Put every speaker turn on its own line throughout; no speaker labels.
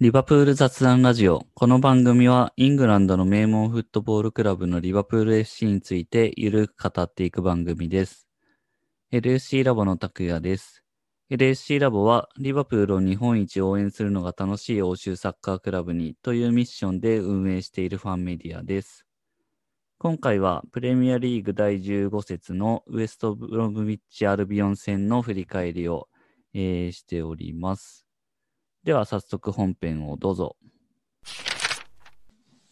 リバプール雑談ラジオ。この番組はイングランドの名門フットボールクラブのリバプール FC についてゆるく語っていく番組です。LSC ラボの拓也です。LSC ラボはリバプールを日本一応援するのが楽しい欧州サッカークラブにというミッションで運営しているファンメディアです。今回はプレミアリーグ第15節のウエストブロムウィッチ・アルビオン戦の振り返りを、えーしております。では早速本編をどうぞ。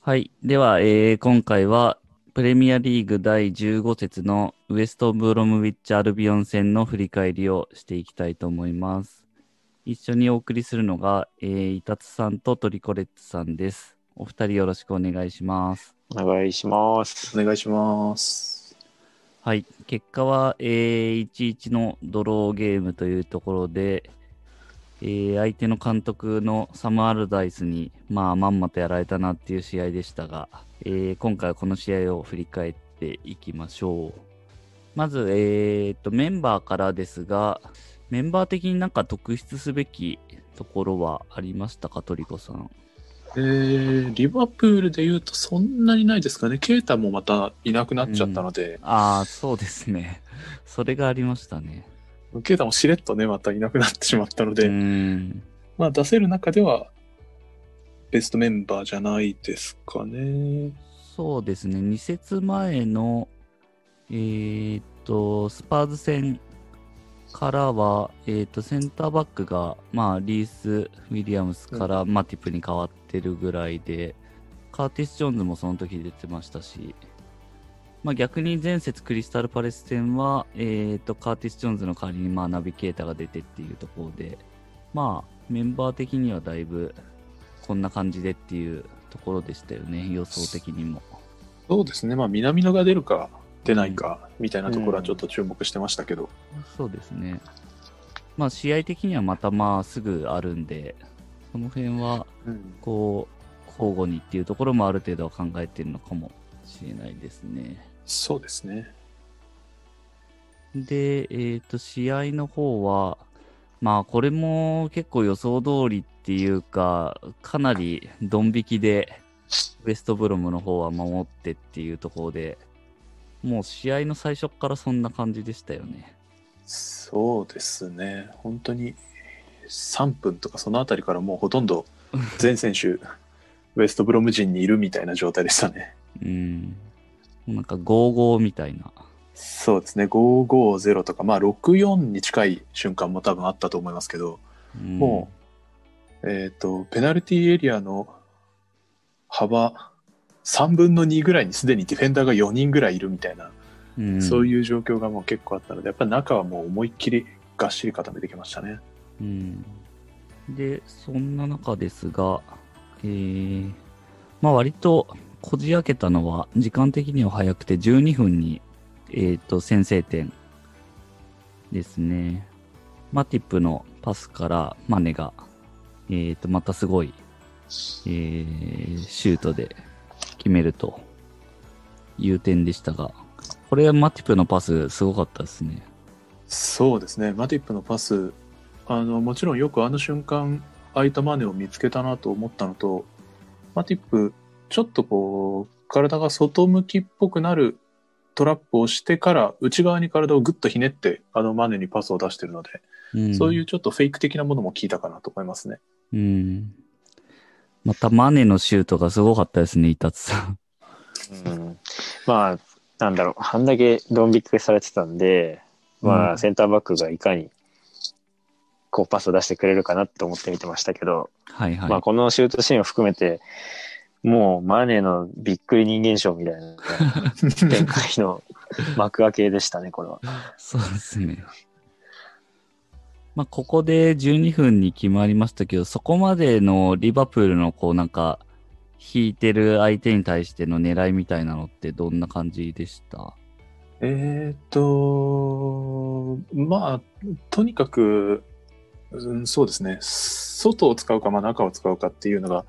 はい。では、えー今回はプレミアリーグ第15節のウエストブロムウィッチ・アルビオン戦の振り返りをしていきたいと思います。一緒にお送りするのが、えー、イタツさんとトリコレッツさんです。お二人よろしくお願いします。
お願いします。
お願いします。
はい。結果は、えー、1-1のドローゲームというところで、えー相手の監督のサム・アルダイスに、まあ、まんまとやられたなっていう試合でしたが、えー今回はこの試合を振り返っていきましょう。まず、えーと、メンバーからですが、メンバー的になんか特筆すべきところはありましたか、トリコさん。
えー、リバプールで言うとそんなにないですかね。ケイタもまたいなくなっちゃったので、
ああ、そうですね。それがありましたね。
ケイタもしれっとね、またいなくなってしまったので。まあ出せる中ではベストメンバーじゃないですかね。
そうですね、2節前の、えーっと、スパーズ戦からは、えーっと、センターバックが、まあ、リース・ウィリアムスからマティプに変わってるぐらいで、カーティス・ジョーンズもその時出てましたし、まあ、逆に前節クリスタル・パレス戦は、えーっと、カーティス・ジョーンズの代わりに、まあ、ナビゲーターが出てっていうところで、まあ、メンバー的にはだいぶ、こんな感じでっていうところでしたよね、予想的にも。
そうですね。まあ南野が出るか出ないかみたいなところはちょっと注目してましたけど、
そうですね。まあ、試合的にはまたまあすぐあるんで、その辺は、
うん
こう、交互にっていうところもある程度は考えてるのかもしれないですね。
そうですね。
で、えっ、と、試合の方は、まあ、これも結構予想通りっていうか、かなりドン引きで、ウエストブロムの方は守ってっていうところで、もう試合の最初からそんな感じでしたよね。
そうですね。本当に3分とかそのあたりからもうほとんど全選手 ウエストブロム陣にいるみたいな状態でしたね。
うん。なんか5-5みたいな。
そうですね。550とか、まあ64に近い瞬間も多分あったと思いますけど、
うん
もう、えっ、と、ペナルティーエリアの幅3分の2ぐらいにすでにディフェンダーが4人ぐらいいるみたいな、
うん、
そういう状況がもう結構あったので、やっぱり中はもう思いっきりがっしり固めてきましたね。
うん。で、そんな中ですが、えー、まあ割とこじ開けたのは、時間的には早くて12分に、えっ、と、先制点ですね。マティップのパスからマネが、えっ、と、またすごい、えー、シュートで決めるという点でしたが、これはマティップのパスすごかったですね。
そうですね。マティップのパス、あの、もちろんよくあの瞬間、空いたマネを見つけたなと思ったのと、マティップ、ちょっとこう、体が外向きっぽくなるトラップをしてから、内側に体をぐっとひねって、あのマネにパスを出してるので、
うん、
そういうちょっとフェイク的なものも効いたかなと思いますね。
うん。またマネのシュートがすごかったですね、イタツさん。
うん、まあ、なんだろう、あんだけドン引きされてたんで、まあ、
うん
センターバックがいかに、こう、パスを出してくれるかなって思って見てましたけど、
はいはい。
まあ、このシュートシーンを含めて、もう、マネのびっくり人間ショーみたいな展開の 幕開けでしたね、これは。
そうですね。まあ、ここで12分に決まりましたけど、そこまでのリバプールのこうなんか、引いてる相手に対しての狙いみたいなのってどんな感じでした？
えーっと、まあ、とにかく、うん、そうですね、外を使うか、まあ、中を使うかっていうのが、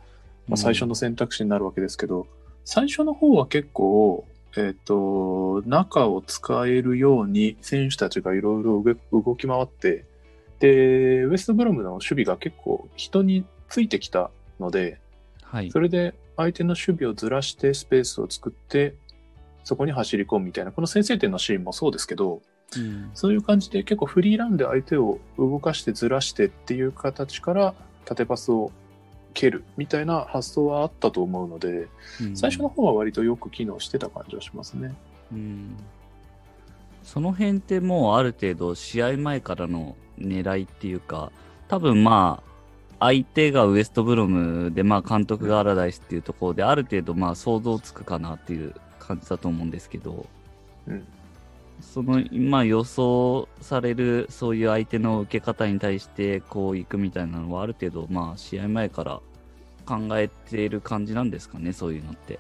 まあ、最初の選択肢になるわけですけど、最初の方は結構、えーっと、中を使えるように選手たちがいろいろ動き回って、で、ウエストブロムの守備が結構人についてきたので、
はい
そ。れで相手の守備をずらしてスペースを作って、そこに走り込むみたいな、この先制点のシーンもそうですけど、
うん
そういう感じで結構フリーランで相手を動かしてずらしてっていう形から縦パスを蹴るみたいな発想はあったと思うので、最初の方は割とよく機能してた感じはしますね。
うん。その辺ってもうある程度試合前からの狙いっていうか、多分まあ、相手がウエストブロムで、まあ監督がアラダイスっていうところで、ある程度まあ想像つくかなっていう感じだと思うんですけど、
うん
その、まあ予想されるそういう相手の受け方に対してこう行くみたいなのはある程度まあ試合前から考えている感じなんですかね、そういうのって。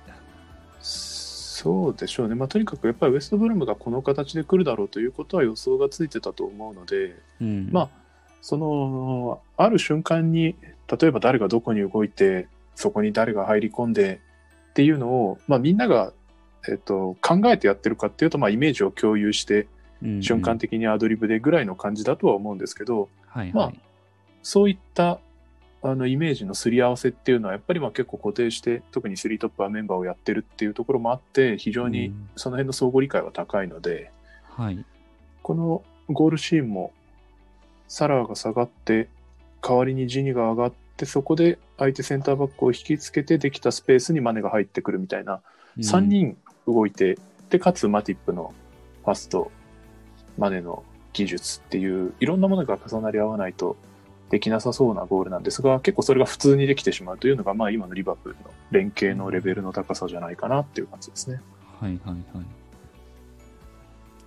そうでしょうね。まあ、とにかくやっぱりウエストブルムがこの形で来るだろうということは予想がついてたと思うので、
うん。
まあ、その、ある瞬間に、例えば誰がどこに動いて、そこに誰が入り込んでっていうのを、まあ、みんなが、えっと、考えてやってるかっていうと、まあ、イメージを共有して、
うん
瞬間的にアドリブでぐらいの感じだとは思うんですけど、
はい
まあ
はい。
そういったあのイメージのすり合わせっていうのはやっぱりまあ結構固定して特に3トップはメンバーをやってるっていうところもあって非常に
うん
その辺の相互理解は高いので、
はい。
このゴールシーンもサラーが下がって代わりにジニが上がってそこで相手センターバックを引きつけてできたスペースにマネが入ってくるみたいな3人動いてでかつマティップのパスとマネの技術っていういろんなものが重なり合わないとできなさそうなゴールなんですが結構それが普通にできてしまうというのが、まあ、今のリバプールの連携のレベルの高さじゃないかなっていう感じですね。
はいはいはい。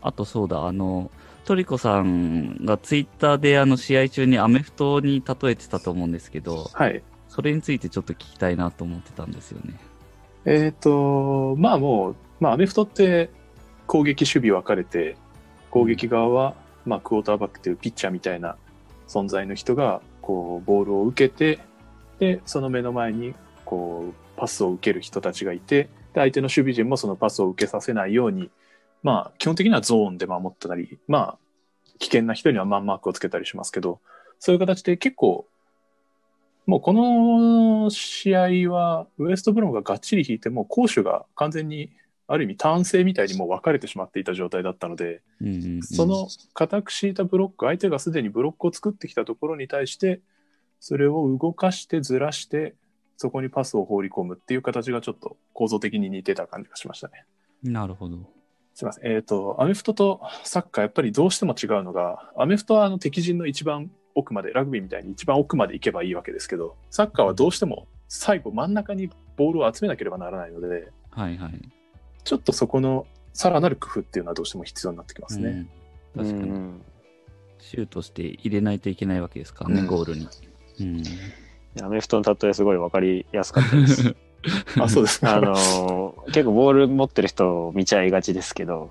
あとそうだ、あの、トリコさんがツイッターであの試合中にアメフトに例えてたと思うんですけど、
はい
それについてちょっと聞きたいなと思ってたんですよね。
えっ、と、まあもう、まあアメフトって攻撃守備分かれて、攻撃側は、まあクォーターバックというピッチャーみたいな存在の人が、こう、ボールを受けて、で、その目の前に、こう、パスを受ける人たちがいて、で、相手の守備陣もそのパスを受けさせないように、まあ基本的にはゾーンで守ったり、まあ、危険な人にはマンマークをつけたりしますけど、そういう形で結構、もうこの試合は、ウエストブロムががっちり引いて、も攻守が完全に、ある意味、単性みたいにもう分かれてしまっていた状態だったので、
うんうんうん
その固く敷いたブロック、相手がすでにブロックを作ってきたところに対して、それを動かしてずらして、そこにパスを放り込むっていう形がちょっと構造的に似てた感じがしましたね。
なるほど。
すいません。えっ、と、アメフトとサッカー、やっぱりどうしても違うのが、アメフトはあの敵陣の一番奥まで、ラグビーみたいに一番奥まで行けばいいわけですけど、サッカーはどうしても最後真ん中にボールを集めなければならないので、
はいはい。
ちょっとそこのさらなる工夫っていうのはどうしても必要になってきますね。
うん、確かに。
うん
シュートして入れないといけないわけですからね、
うん
ゴールに。うん。
アメフトの例えすごい分かりやすかったです。
あ、そうですか。
あのー結構ボール持ってる人を見ちゃいがちですけど、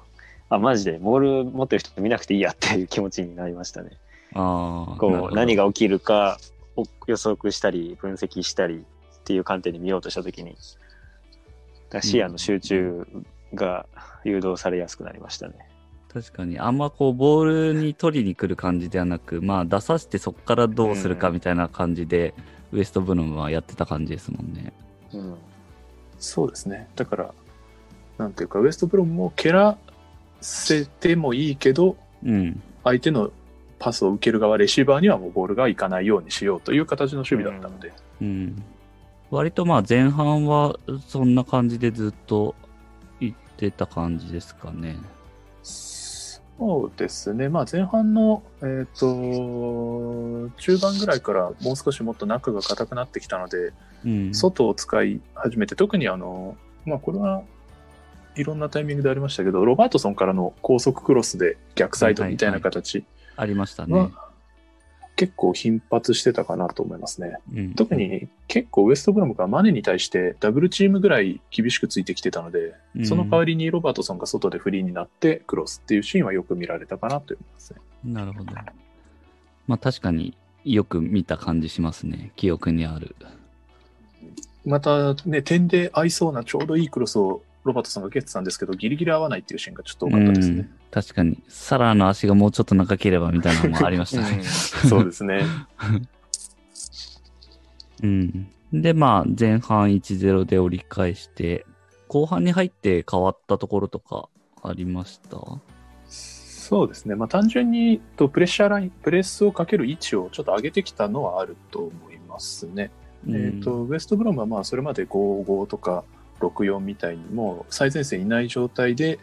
あ、マジで？ボール持ってる人見なくていいやっていう気持ちになりましたね。
ああ。
こう何
が。
が起きるかを予測したり分析したりっていう観点で見ようとしたときに、だ視野の集中が誘導されやすくなりましたね。
確かに、あんまこう、ボールに取りに来る感じではなく、まあ、出させてそこからどうするかみたいな感じで、ウエストブロムはやってた感じですもんね。
うん。
そうですね。だから、なんていうか、ウエストブロムも蹴らせてもいいけど、
うん。
相手のパスを受ける側、レシーバーにはもうボールがいかないようにしようという形の守備だったので、
うん。割とまあ、前半はそんな感じでずっと行ってた感じですかね。
そうですね、まあ、前半の、えっと中盤ぐらいからもう少しもっと中が硬くなってきたので、
うん。
外を使い始めて、特にあの、まあ、これはいろんなタイミングでありましたけど、ロバートソンからの高速クロスで逆サイドみたいな形
ありましたね
は。結構頻発してたかなと思いますね。
うん、
特に結構ウエストブロムがマネに対してダブルチームぐらい厳しくついてきてたので、
うん
その代わりにロバートソンが外でフリーになってクロスっていうシーンはよく見られたかなと思いますね。
なるほど。まあ確かによく見た感じしますね。記憶にある。
またね、点で合いそうなちょうどいいクロスをロバートソンが蹴ってたんですけど、ギリギリ合わないっていうシーンがちょっと多かったですね。
確かに。サラーの足がもうちょっと長ければみたいなのもありましたね。
そうですね。
うん。で、まあ、前半1-0で折り返して、後半に入って変わったところとかありました？
そうですね。まあ単純にとプレッシャーライン、プレスをかける位置をちょっと上げてきたのはあると思いますね。えっ、と、ウエストブロムはまあそれまで5-5とか6-4みたいにもう最前線いない状態で、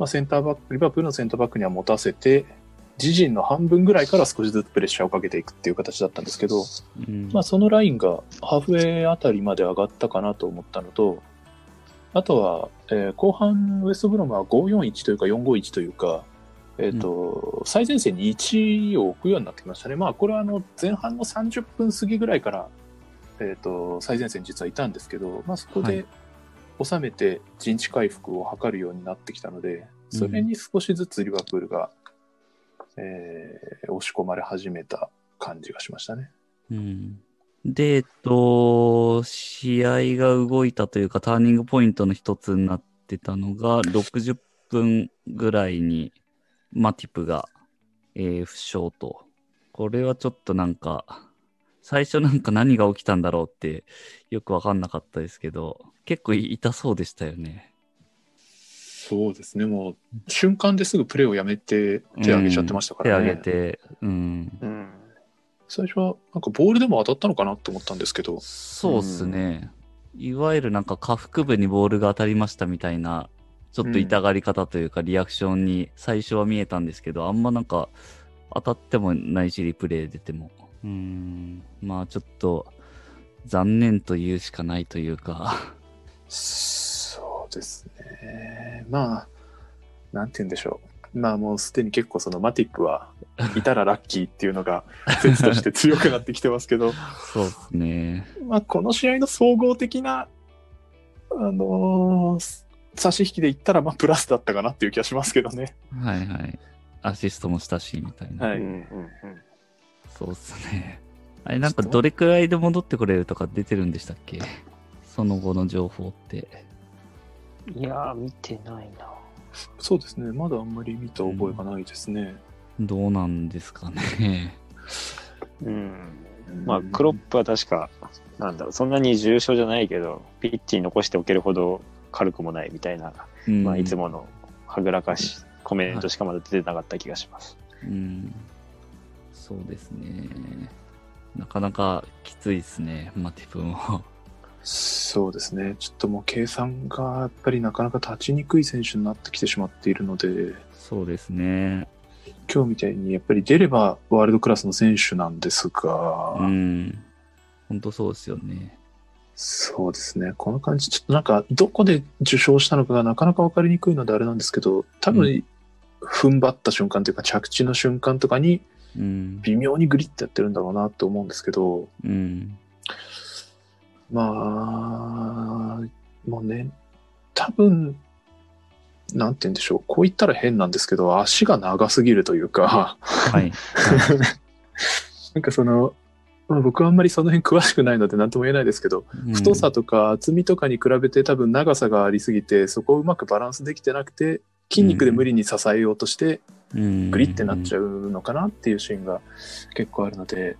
まあセンターバック、リバプールのセンターバックには持たせて、自陣の半分ぐらいから少しずつプレッシャーをかけていくっていう形だったんですけど、
うん。
まあそのラインがハーフウェイあたりまで上がったかなと思ったのと、あとは、えー後半ウエストブロムは541というか451というか、えっ、と、最前線に1を置くようになってきましたね。まあこれはあの前半の30分過ぎぐらいから、えっ、と、最前線実はいたんですけど、まあそこ
はい。
で収めて陣地回復を図るようになってきたので、それに少しずつリバプールが、えー押し込まれ始めた感じがしましたね。
うんで、えっと、試合が動いたというか、ターニングポイントの一つになってたのが、60分ぐらいにマティプが、えー負傷と。これはちょっとなんか、最初なんか何が起きたんだろうってよくわかんなかったですけど、結構痛そうでしたよね。
そうですね、もう瞬間ですぐプレーをやめて手を挙げちゃってましたからね。
手挙げて、うん。
うん。
最初はなんかボールでも当たったのかなと思ったんですけど、
そうっすね。いわゆるなんか下腹部にボールが当たりましたみたいな、ちょっと痛がり方というかリアクションに最初は見えたんですけど、あんまなんか当たってもないし、リプレイ出ても。うーん、まあちょっと残念と言うしかないというか、
そうですね。まあ、なんて言うんでしょう。まあもうすでに結構そのマティップは いたらラッキーっていうのが 説として強くなってきてますけど、
そうですね。
まあこの試合の総合的な、あのー差し引きで言ったらまあプラスだったかなっていう気がしますけどね。
はいはい。アシストもしたし、みたいな。
はい
うんうん
そうっすね。あれなんかどれくらいで戻ってくれるとか出てるんでしたっけ？その後の情報って。
うん。いやー、見てないな。
そうですね。まだあんまり見た覚えがないですね。
どうなんですかね。
うん。まあ、クロップは確か、なんだろう、そんなに重症じゃないけど、ピッチに残しておけるほど軽くもないみたいな、
うん
まあ、いつものはぐらかし、コメントしかまだ出てなかった気がします。
うん。そうですね。なかなかきついですね、マティプも。
そうですね。ちょっともう計算がやっぱりなかなか立ちにくい選手になってきてしまっているので、
そうですね。
今日みたいにやっぱり出ればワールドクラスの選手なんですが、
うん。本当そうですよね。
そうですね。この感じ、ちょっとなんか、どこで受賞したのかがなかなか分かりにくいのであれなんですけど、多
う
分、踏ん張った瞬間というか、着地の瞬間とかに、
うん。
微妙にグリッてやってるんだろうなって思うんですけど、
うん。
まあ、もうね、多分、なんて言うんでしょう。こう言ったら変なんですけど、足が長すぎるというか、
はい。
なんかその、まあ、僕はあんまりその辺詳しくないので何とも言えないですけど、太さとか厚みとかに比べて多分長さがありすぎて、そこをうまくバランスできてなくて、筋肉で無理に支えようとして、
うん、
グリってなっちゃ
う
うのかなっていうシーンが結構あるので、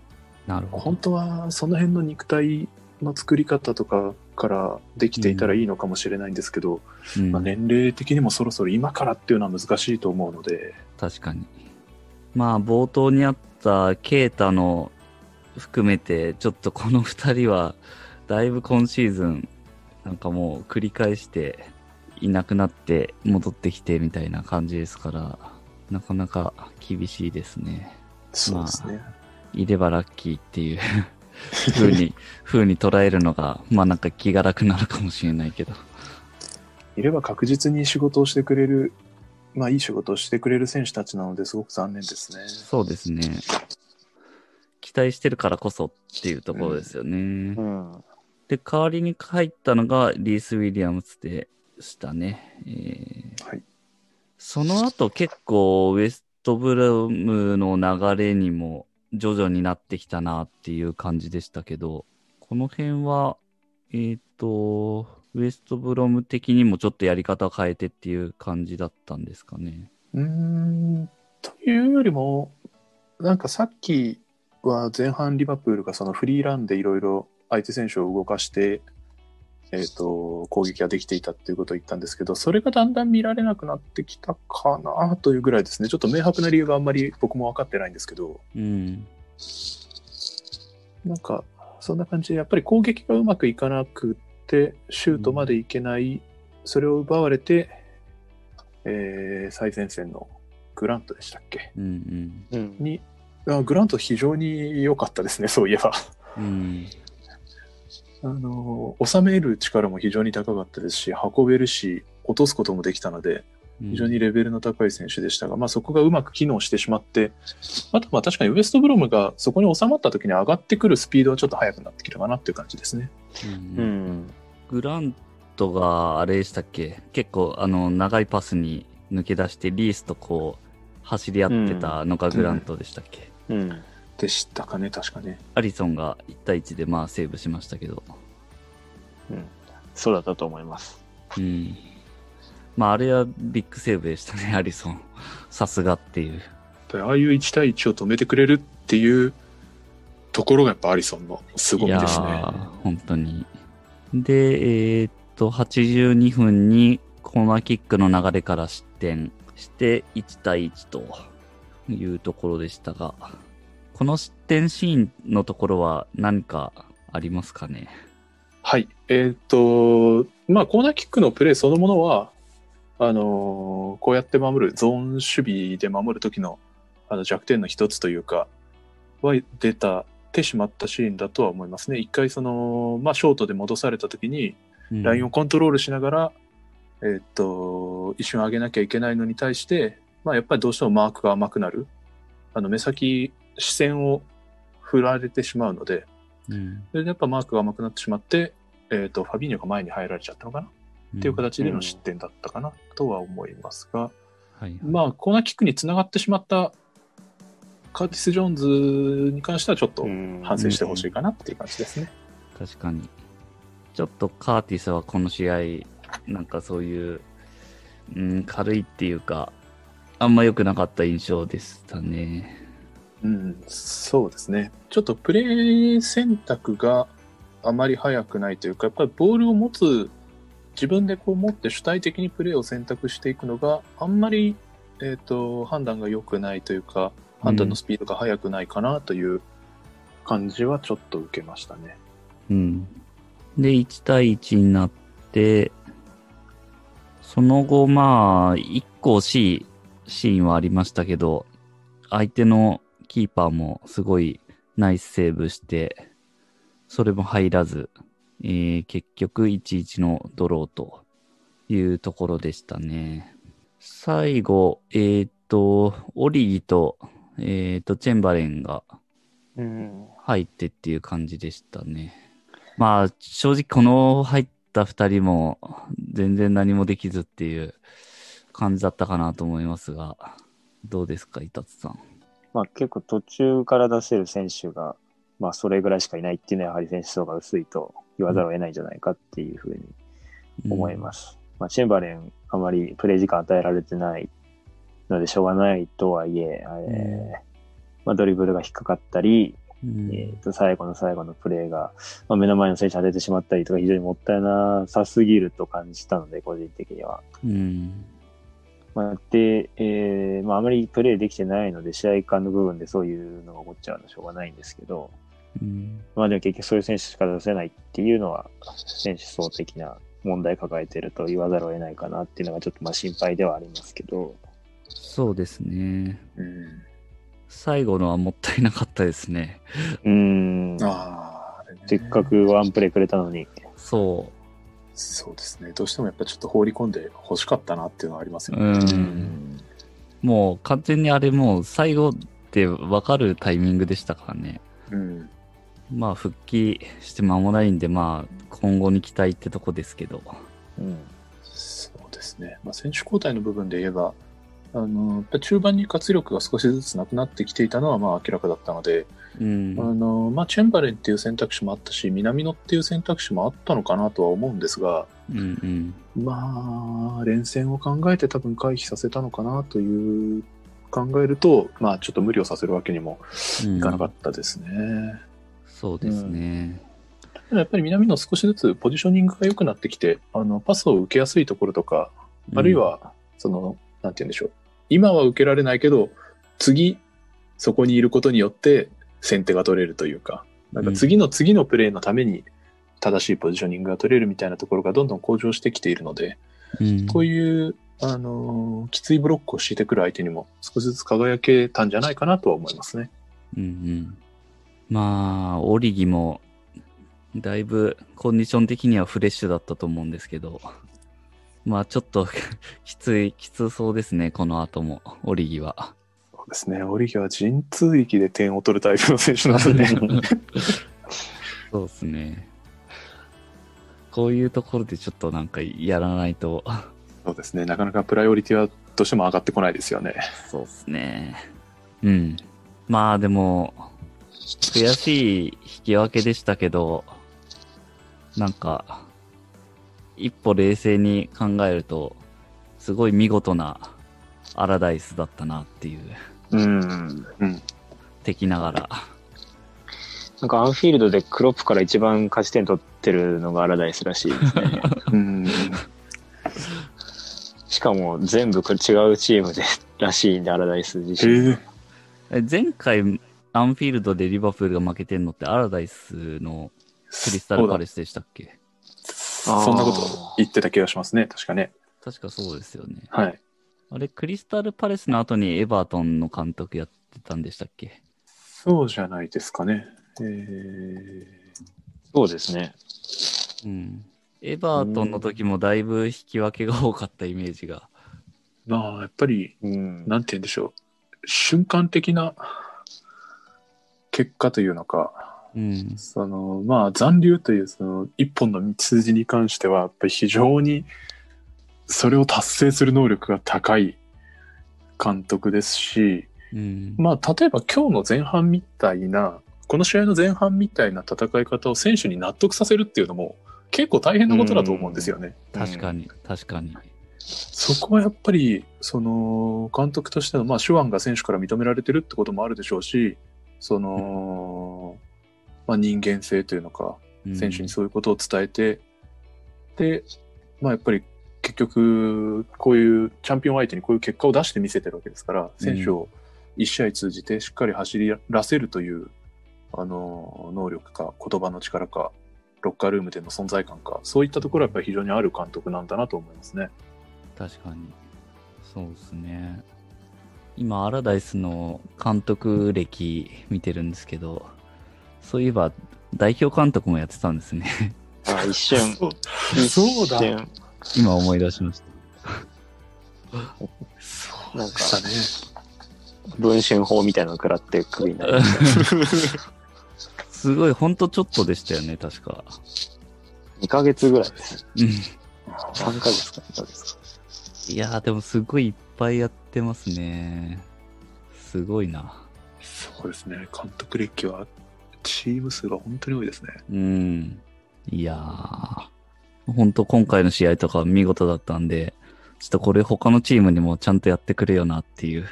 ん。なるほ
本当はその辺の肉体の作り方とかからできていたらいいのかもしれないんですけど、
ど。うん
まあ、年齢的にもそろそろ今からっていうのは難しいと思うので、
確かに。まあ、冒頭にあったケイタの含めて、ちょっとこの二人は、だいぶ今シーズン、なんかもう繰り返して、いなくなって戻ってきてみたいな感じですから、なかなか厳しいですね。
そうですね。
いればラッキーっていう 風に、風に捉えるのが、まあなんか気が楽なのかもしれないけど。
いれば確実に仕事をしてくれる、まあいい仕事をしてくれる選手たちなのですごく残念ですね。
そうですね。期待してるからこそっていうところですよね。
うん。
で、代わりに入ったのがリース・ウィリアムズでしたね。えー
はい。
その後結構ウエストブルームの流れにも徐々になってきたなっていう感じでしたけど、この辺は、えっ、と、ウエストブロム的にもちょっとやり方変えてっていう感じだったんですかね。
うん、というよりも、なんかさっきは前半リバプールがそのフリーランでいろいろ相手選手を動かして、えっ、と、攻撃ができていたっていうことを言ったんですけど、それがだんだん見られなくなってきたかなというぐらいですね。ちょっと明白な理由があんまり僕も分かってないんですけど、
うん。
なんか、そんな感じで、やっぱり攻撃がうまくいかなくて、シュートまでいけない、それを奪われて、えー最前線のグラントでしたっけ？
うんうん。
うん。
に、あグラント非常に良かったですね、そういえば。
うん。
あの、収める力も非常に高かったですし、運べるし、落とすこともできたので、非常にレベルの高い選手でしたが、まあそこがうまく機能してしまって、あとまあ確かにウエストブロムがそこに収まった時に上がってくるスピードはちょっと速くなってきたかなっていう感じですね。
うん
う
うん
ん。
グラントがあれでしたっけ？結構あの長いパスに抜け出してリースとこう走り合ってたのがグラントでしたっけ、
うん。
でしたかね、確かね。
アリソンが1対1でまあセーブしましたけど、
うん。そうだったと思います。
うん。まああれはビッグセーブでしたね、アリソン。さすがっていう。
でああいう1対1を止めてくれるっていうところがやっぱアリソンの凄みですね。
いやー本当に。で、えーっと、82分にコーナーキックの流れから失点して1対1というところでしたが、この失点シーンのところは何かありますかね？
はい。えっ、と、まあコーナーキックのプレーそのものは、あのーこうやって守る、ゾーン守備で守る時のあの弱点の一つというか、は出た、てしまったシーンだとは思いますね。一回その、まあショートで戻された時に、
うん
ラインをコントロールしながら、えっと、一瞬上げなきゃいけないのに対して、まあ、やっぱりどうしてもマークが甘くなる。あの、目先、視線を振られてしまうので、
うん
それでやっぱマークが甘くなってしまって、えっと、ファビーニョが前に入られちゃったのかな、っていう形での失点だったかな？とは思いますが、
はいはい
まあ、コーナーキックにつながってしまったカーティス・ジョーンズに関してはちょっと
うん
反省してほしいかなっていう感じですね。
確かに。ちょっとカーティスはこの試合、なんかそういう、うん、軽いっていうか、あんま良くなかった印象でしたね。
うん、そうですね。ちょっとプレー選択があまり早くないというか、やっぱりボールを持つ、自分でこう持って主体的にプレーを選択していくのがあんまり、えっ、と、判断が良くないというか、判断のスピードが速くないかなという感じはちょっと受けましたね。
うん。で、1対1になって、その後、まあ、1個惜しいシーンはありましたけど、相手のキーパーもすごいナイスセーブして、それも入らず、えー結局1-1のドローというところでしたね。最後、えーっと、オリギと、えーっと、チェンバレンが。入ってっていう感じでしたね。まあ、正直この入った二人も全然何もできずっていう感じだったかなと思いますが、どうですか、伊達さん？
まあ結構途中から出せる選手が、まあそれぐらいしかいないっていうのはやはり選手層が薄いと言わざるを得ないんじゃないかっていうふうに思います。まあチェンバレンあまりプレイ時間与えられてないのでしょうがないとはいえ、えーまあドリブルが引っかかったり、
うん。
えーと最後の最後のプレーが、まあ、目の前の選手に当ててしまったりとか非常にもったいなさすぎると感じたので個人的には。
うん。
まあ、で、えーまあ、あまりプレーできてないので、試合感の部分でそういうのが起こっちゃうのはしょうがないんですけど、
うん。
まあでも結局そういう選手しか出せないっていうのは、選手層的な問題抱えてると言わざるを得ないかなっていうのがちょっとまあ心配ではありますけど、
そうですね。
うん。
最後のはもったいなかったですね。
うーん、
ああ、ね
せっかくワンプレーくれたのに、
そ
そうですね。どうしてもやっぱちょっと放り込んで欲しかったなっていうのはあります
う。
よね。
うん。もう完全にあれもう最後って分かるタイミングでしたからね。
うん。
まあ復帰して間もないんで、まあ今後に期待ってとこですけど。
うん、
そうですね。まあ、選手交代の部分で言えば、あの、やっぱ中盤に活力が少しずつなくなってきていたのはまあ明らかだったので、
うん。
あの、まあ、チェンバレンっていう選択肢もあったし、南野っていう選択肢もあったのかなとは思うんですが、
うんうん。
まあ、連戦を考えて多分回避させたのかなという考えると、まあ、ちょっと無理をさせるわけにも
うん
いかなかったですね。
そうですね。
でもやっぱり南野少しずつポジショニングが良くなってきて、あの、パスを受けやすいところとか、あるいは、その、なんて言うんでしょう。今は受けられないけど、次、そこにいることによって先手が取れるというか、なんか次の次のプレーのために正しいポジショニングが取れるみたいなところがどんどん向上してきているので、
うん、
こういう、あのーきついブロックを敷いてくる相手にも少しずつ輝けたんじゃないかなとは思いますね。
うんうん。まあ、オリギも、だいぶコンディション的にはフレッシュだったと思うんですけど、まあちょっと きつい、きつそうですね、この後も、オリギは。
そうですね。オリギは陣痛域で点を取るタイプの選手なので、
そうですね。こういうところでちょっとなんかやらないと、
そうですね。なかなかプライオリティはどうしても上がってこないですよね。
そうですね。うん。まあでも、悔しい引き分けでしたけど、なんか、一歩冷静に考えると、すごい見事なアラダイスだったなっていう、
うん。
うん。
敵ながら。
なんかアンフィールドでクロップから一番勝ち点取ってるのがアラダイスらしいですね。
うん。
しかも全部これ違うチームでらしいんで、アラダイス自身。
え
前回、アンフィールドでリバプールが負けてんのってアラダイスのクリスタルパレスでしたっけ？
そんなこと言ってた気がしますね。確かね。
確かそうですよね。
はい。
あれ、クリスタルパレスの後にエバートンの監督やってたんでしたっけ？
そうじゃないですかね。えー、
そうですね。
うん。エバートンの時もだいぶ引き分けが多かったイメージが。
まあ、やっぱり、
うん。
なんて言うんでしょう。瞬間的な結果というのか、
うん。
その、まあ、残留という、その、一本の道筋に関しては、やっぱり非常に、それを達成する能力が高い監督ですし、
うん。
まあ、例えば今日の前半みたいな、この試合の前半みたいな戦い方を選手に納得させるっていうのも、結構大変なことだと思うんですよね。
確かに、確かに。
そこはやっぱり、その、監督としての、まあ、手腕が選手から認められてるってこともあるでしょうし、その、まあ、人間性というのか、
うん
選手にそういうことを伝えて、で、まあ、やっぱり結局、こういうチャンピオン相手にこういう結果を出して見せてるわけですから、選手を一試合通じてしっかり走らせるという、あの、能力か、言葉の力か、ロッカールームでの存在感か、そういったところはやっぱり非常にある監督なんだなと思いますね。
確かに。そうですね。今、アラダイスの監督歴見てるんですけど、そういえば代表監督もやってたんですね。
あ一瞬、
そうだ
瞬、
今思い出しました。
そう
なんか
でしたね。
文春法みたいなの食らってクビになりました。
すごい、ほんとちょっとでしたよね、確か。
2ヶ月ぐらいです。
うん。
3ヶ月か、2ヶ月か。
いやー、でもすごいいっぱいやってますね。すごいな。
そうですね。監督歴は、チーム数が本当に多いですね。
うん。いやー、ほんと今回の試合とか見事だったんで、ちょっとこれ他のチームにもちゃんとやってくれよなっていう。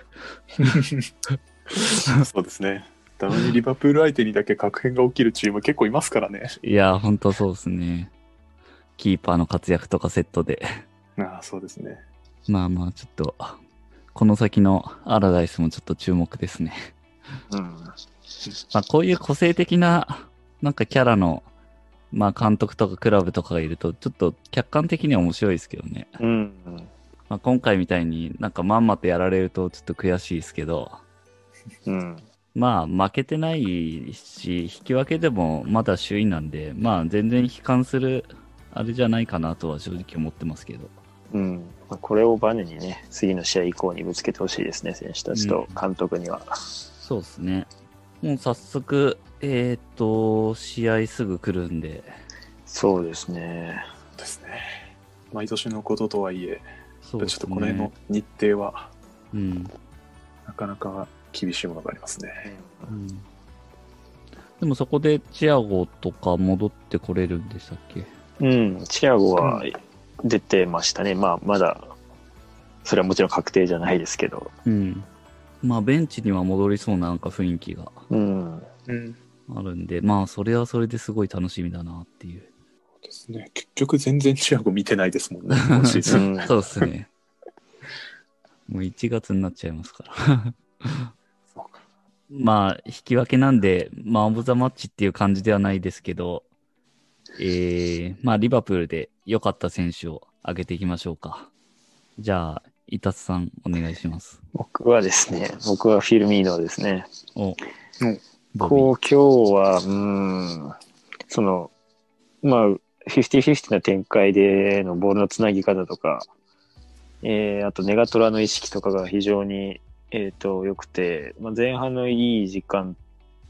そうですね。たまにリバプール相手にだけ確変が起きるチーム結構いますからね。
いやー、ほんとそうですね。キーパーの活躍とかセットで。
ああ、そうですね。
まあまあ、ちょっと、この先のアラダイスもちょっと注目ですね。
うん。
まあ、こういう個性的な、なんかキャラの、まあ、監督とかクラブとかがいると、ちょっと客観的には面白いですけどね。
うん。
まあ、今回みたいになんかまんまとやられるとちょっと悔しいですけど、
うん。
まあ、負けてないし、引き分けでもまだ首位なんで、まあ、全然悲観する、あれじゃないかなとは正直思ってますけど。
うん。まあこれをバネにね、次の試合以降にぶつけてほしいですね、選手たちと監督には。
そうですね。もう早速、えっ、と、試合すぐ来るんで、
そうですね。
ですね。毎年のこととはいえ、
そうですね。
ちょっとこの辺の日程は、
うん。
なかなか厳しいものがありますね。
うん。でもそこでチアゴとか戻ってこれるんでしたっけ？
うん。チアゴは出てましたね。まあ、まだ、それはもちろん確定じゃないですけど。
うん。まあ、ベンチには戻りそうななんか雰囲気が。
うん。
うん。
あるんで、まあ、それはそれですごい楽しみだなっていう。
ですね。結局全然チアゴ見てないですもんね、今シーズン。
うん
そうですね。もう1月になっちゃいますから。
そうか
まあ、引き分けなんで、まあ、オブザマッチっていう感じではないですけど、えー、まあ、リバプールで良かった選手を挙げていきましょうか。じゃあ、伊達さん、お願いします。
僕はですね、僕はフィルミーノですね。
お、
こう、今日は、うーん、その、まあ、50-50な展開でのボールのつなぎ方とか、えー、あとネガトラの意識とかが非常に、えっ、と、良くて、まあ、前半のいい時間、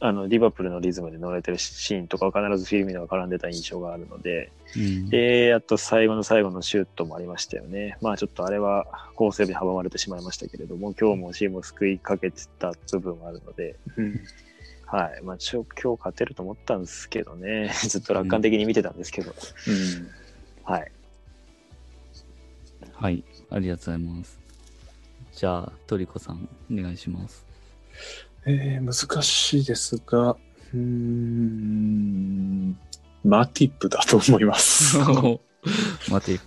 あの、リバプールのリズムで乗れてるシーンとかは必ずフィルミーノが絡んでた印象があるので、
うん
で、あと最後の最後のシュートもありましたよね。まあちょっとあれは好セーブに阻まれてしまいましたけれども、今日もチームを救いかけてた部分があるので、
うん
はい。まあちょ今日勝てると思ったんですけどね。ずっと楽観的に見てたんですけど、
うん
はい。
はい、ありがとうございます。じゃあ、トリコさん、お願いします。
えー難しいですが、うーん、マティップだと思います。
待て、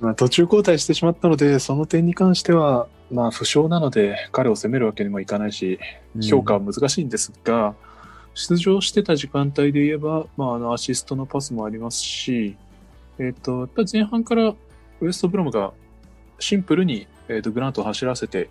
まあ途中交代してしまったので、その点に関しては、まあ負傷なので彼を責めるわけにもいかないし、評価は難しいんですが、出場してた時間帯で言えば、まあ、あのアシストのパスもありますし、えっ、と、やっぱり前半からウエストブロムがシンプルに、えー、とグラントを走らせて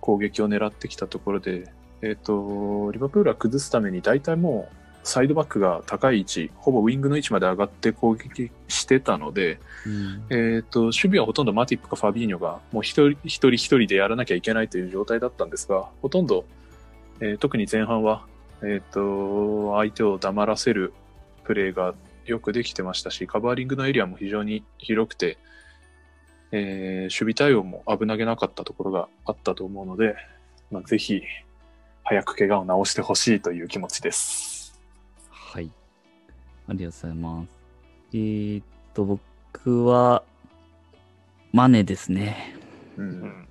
攻撃を狙ってきたところで、えっ、と、リバプールは崩すために大体もうサイドバックが高い位置、ほぼウィングの位置まで上がって攻撃してたので、
うん。
えっ、と、守備はほとんどマティップかファビーニョがもう一人一人一人でやらなきゃいけないという状態だったんですが、ほとんど、えー特に前半は、えっ、と、相手を黙らせるプレーがよくできてましたし、カバーリングのエリアも非常に広くて、えー守備対応も危なげなかったところがあったと思うので、まあ、ぜひ、早く怪我を治してほしいという気持ちです。
はい。ありがとうございます。えーっと、僕は、マネですね。
う。
うんん。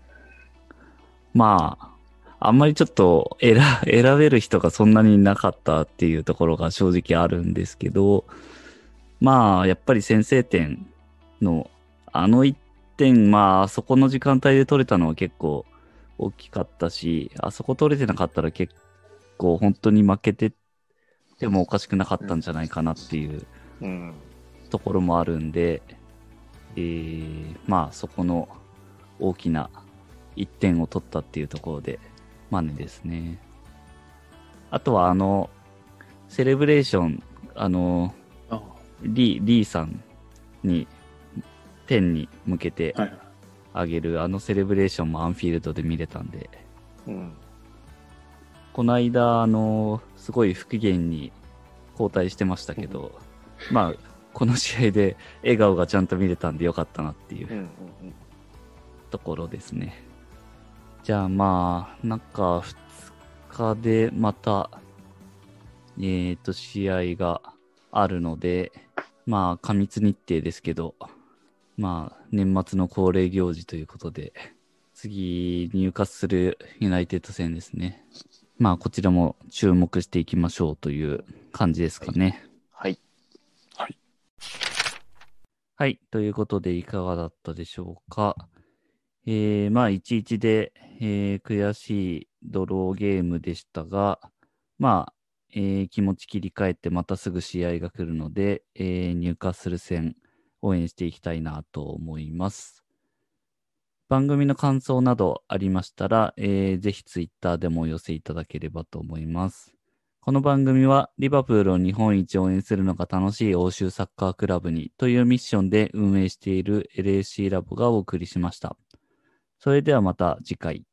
まあ、あんまりちょっと選 選べる人がそんなになかったっていうところが正直あるんですけど、まあ、やっぱり先制点の、あの1点、まあ、そこの時間帯で取れたのは結構大きかったし、あそこ取れてなかったら結構本当に負けててもおかしくなかったんじゃないかなっていう
うん。
ところもあるんで、えー、まあそこの大きな1点を取ったっていうところで、マネですね。あとはあの、セレブレーション、あの、
あ
リー、リーさんに、天に向けて
はいはい。
あげるあのセレブレーションもアンフィールドで見れたんで、
うん。
この間、あの、すごい不機嫌に交代してましたけど、まあ、この試合で笑顔がちゃんと見れたんでよかったなっていう
うん。うん。
ところですね。じゃあまあ、中2日でまた、えっ、と、試合があるので、まあ、過密日程ですけど、まあ、年末の恒例行事ということで、次、入荷するユナイテッド戦ですね。まあ、こちらも注目していきましょうという感じですかね。
はい。
はい。ということで、いかがだったでしょうか。えー、まあ、1-1で、えー悔しいドローゲームでしたが、まあ、えー気持ち切り替えて、またすぐ試合が来るので、えー入荷する戦、応援していきたいなと思います。番組の感想などありましたら、えーぜひツイッターでもお寄せいただければと思います。この番組はリバプールを日本一応援するのが楽しい欧州サッカークラブにというミッションで運営している LAC ラボがお送りしました。それではまた次回。